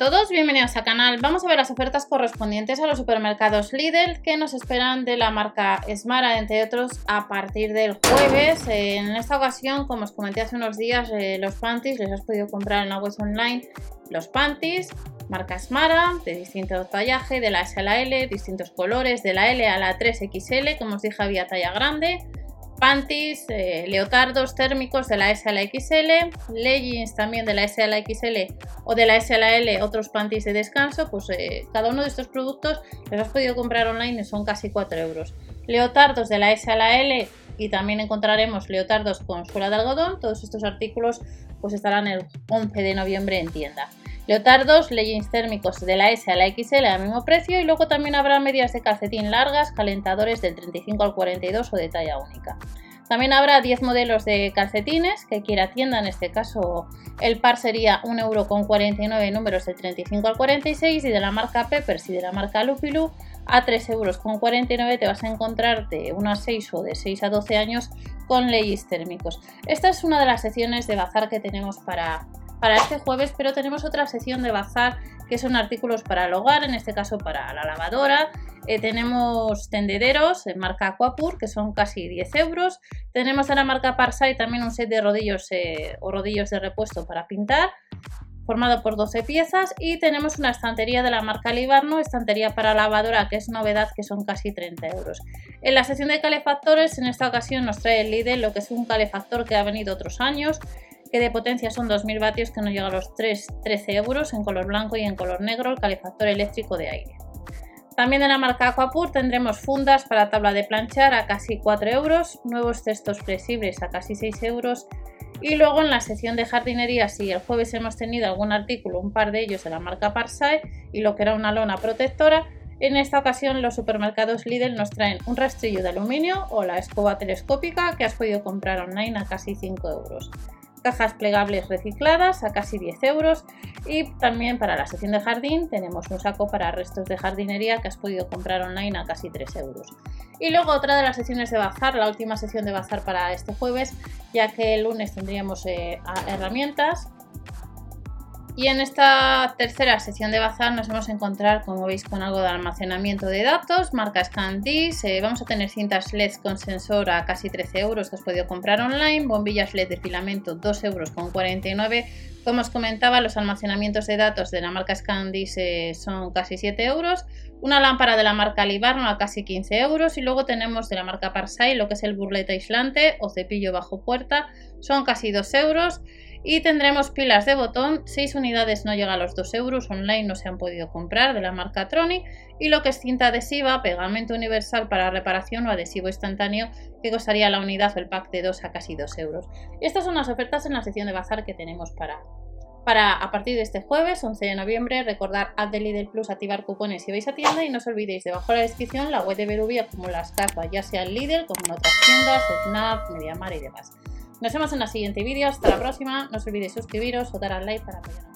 todos, bienvenidos al canal. Vamos a ver las ofertas correspondientes a los supermercados Lidl que nos esperan de la marca Smara, entre otros, a partir del jueves. En esta ocasión, como os comenté hace unos días, eh, los panties les has podido comprar en la web online. Los panties, marca Smara, de distinto tallaje, de la S a la L, distintos colores, de la L a la 3XL, como os dije había talla grande panties, eh, leotardos térmicos de la S a la XL, leggings también de la S a la XL o de la S a la L, otros panties de descanso, pues eh, cada uno de estos productos los has podido comprar online y son casi 4 euros. Leotardos de la S a la L y también encontraremos leotardos con suela de algodón, todos estos artículos pues estarán el 11 de noviembre en tienda. Leotardos, leggings térmicos de la S a la XL al mismo precio y luego también habrá medias de calcetín largas, calentadores del 35 al 42 o de talla única. También habrá 10 modelos de calcetines que quiera tienda, en este caso el par sería 1,49€ números del 35 al 46 y de la marca Peppers y de la marca Lupilu a 3,49€ te vas a encontrar de 1 a 6 o de 6 a 12 años con leyes térmicos. Esta es una de las secciones de bazar que tenemos para, para este jueves, pero tenemos otra sección de bazar que son artículos para el hogar, en este caso para la lavadora. Eh, tenemos tendederos en marca Aquapur, que son casi 10 euros. Tenemos de la marca Parsai también un set de rodillos eh, o rodillos de repuesto para pintar, formado por 12 piezas. Y tenemos una estantería de la marca Libarno, estantería para lavadora, que es novedad, que son casi 30 euros. En la sección de calefactores, en esta ocasión nos trae el Lidl, lo que es un calefactor que ha venido otros años que de potencia son 2000 vatios que nos llega a los 3, 13 euros en color blanco y en color negro el calefactor eléctrico de aire. También de la marca Aquapur tendremos fundas para tabla de planchar a casi 4 euros, nuevos cestos flexibles a casi 6 euros y luego en la sección de jardinería, si el jueves hemos tenido algún artículo, un par de ellos de la marca Parsai y lo que era una lona protectora, en esta ocasión los supermercados Lidl nos traen un rastrillo de aluminio o la escoba telescópica que has podido comprar online a casi 5 euros cajas plegables recicladas a casi 10 euros y también para la sección de jardín tenemos un saco para restos de jardinería que has podido comprar online a casi 3 euros. Y luego otra de las secciones de bazar, la última sesión de bazar para este jueves, ya que el lunes tendríamos eh, herramientas y en esta tercera sección de bazar nos vamos a encontrar, como veis, con algo de almacenamiento de datos, marca ScanDis, eh, vamos a tener cintas LED con sensor a casi 13 euros que has podido comprar online, bombillas LED de filamento 2 euros con 49 como os comentaba, los almacenamientos de datos de la marca ScanDis eh, son casi 7 euros, una lámpara de la marca Libarno a casi 15 euros y luego tenemos de la marca Parsai lo que es el burlete aislante o cepillo bajo puerta, son casi 2 euros y tendremos pilas de botón, 6 unidades no llega a los 2 euros, online no se han podido comprar de la marca Tronic. Y lo que es cinta adhesiva, pegamento universal para reparación o adhesivo instantáneo, que costaría la unidad o el pack de 2 a casi 2 euros. Estas son las ofertas en la sección de bazar que tenemos para, para a partir de este jueves, 11 de noviembre, recordar Add de Lidl Plus, activar cupones si vais a tienda y no os olvidéis debajo de la descripción la web de Berubia como las capas, ya sea Lidl como en otras tiendas, Snap, Mediamar y demás. Nos vemos en el siguiente vídeo. Hasta la próxima. No os olvidéis suscribiros o dar al like para apoyarnos.